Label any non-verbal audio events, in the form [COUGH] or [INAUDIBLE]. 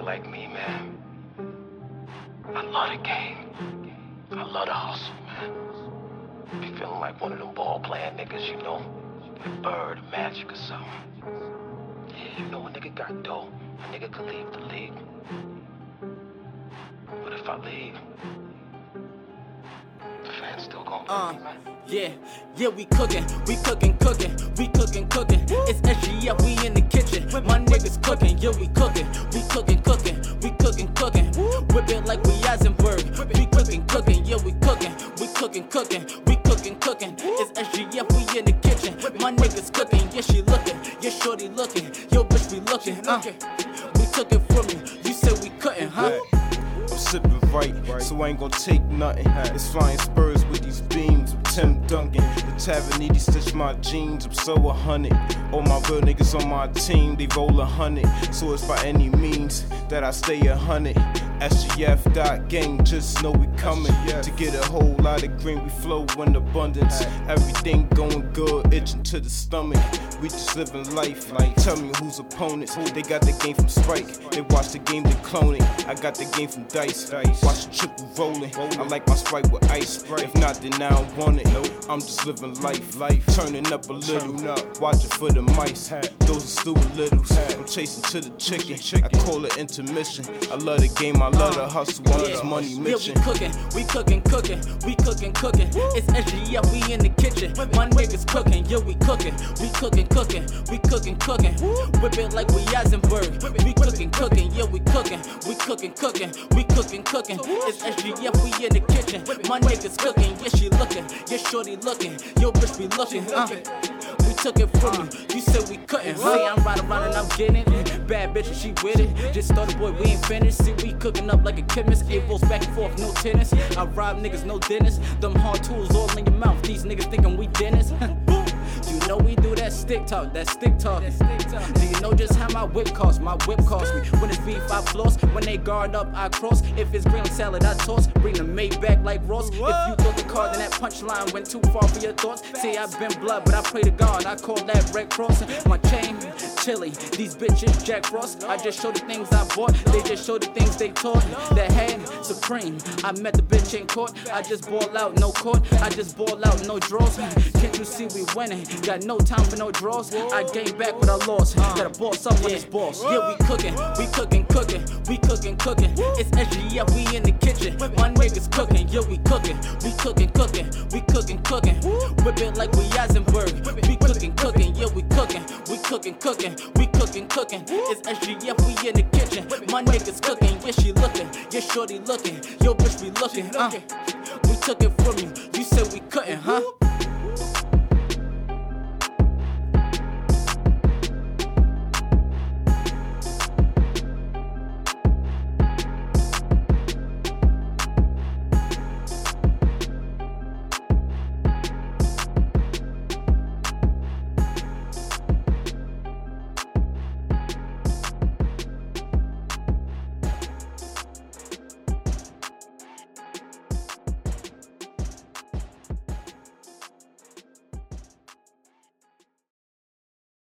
nigga like me, man, I love the game. I love the hustle, man. Be feeling like one of them ball playing niggas, you know? Like Bird, Magic, or something. Yeah, you know a nigga got dough. A nigga could leave the league. But if I leave, the fans still gonna Uh, me, man. Yeah, yeah, we cooking, we cooking, cooking, we cooking, cooking. It's SGF, we in the kitchen. My niggas cooking, yeah, we cooking, we cooking, cooking, we cooking, cooking. Whip it like we Heisenberg. We cooking, cooking, yeah, we cooking, we cooking, cooking, we cooking, cooking. It's SGF, we in the kitchen. My niggas cooking, yeah, she looking, yeah, shorty looking, yo, bitch, we looking. Uh, we took it from you, you said we couldn't, huh? I'm sipping right, so I ain't gonna take nothing. It's flying spurs with these beams. I'm Tim Duncan. The Taverniti stitch my jeans. I'm so a hundred. All my real niggas on my team, they roll a hundred. So it's by any means that I stay a hundred. SGF dot gang, just know we coming to get a whole lot of green. We flow in abundance. Everything going good, itching to the stomach. We just living life. Like, tell me who's opponents. They got the game from Strike. They watch the game, they clone it. I got the game from Dice. Dice. Watch the triple rolling. I like my Sprite with ice. If not, then I don't want it. I'm just living life. Life turning up a little. Watching for the mice. Those are stupid littles. I'm chasing to the chicken. I call it intermission. I love the game. I love the hustle. One is money mission. Yeah, we cooking, we cooking, cooking, we cooking, cooking. It's SGF, we in the kitchen. My niggas cooking, yeah, we cooking, we cooking, cooking, we cooking, cooking. Whip it like we Heisenberg. We cooking, cooking, yeah, we cooking, we cooking, cooking, we cooking, cooking. It's SGF, we in the kitchen. My niggas cooking, yeah, she looking, yeah, shorty looking, yo, bitch, we looking. Uh. We took it from you, you said we couldn't. See, I'm riding around and I'm getting it. Bad bitch, she with it. Just started, boy, we ain't finished. See, we cooking up like a chemist. Eight balls back and forth, no tennis. I rob niggas, no dentist. Them hard tools all in your mouth. These niggas thinking we dentists. [LAUGHS] You know we do that stick talk, that stick talk. Do you know just how my whip costs? My whip costs me. When it's beef, I floss. When they guard up, I cross. If it's green salad, I toss. Bring the mate back like Ross. If you thought the card, then that punchline went too far for your thoughts. See, I've been blood, but I pray to God. I call that Red Cross. My chain, chilly. These bitches, Jack Frost. I just show the things I bought. They just show the things they taught. The head, supreme. I met the bitch in court. I just ball out, no court. I just ball out, no draws. Can't you see we winning? Got no time for no draws. I gain back what I lost. Got a boss up on this boss. Yeah, we cooking, we cooking, cooking, we cooking, cooking. It's SGF, we in the kitchen. My niggas cooking, yeah, we cooking, we cooking, cooking, we cooking, cooking. Whip it like we Heisenberg. We cooking, cooking, yeah, we cooking, we cooking, cooking, we cooking, cooking. It's SGF, we in the kitchen. My niggas cooking, yeah, she looking, yeah, shorty looking, yo, bitch, we looking. Uh. We took it from you, you said we?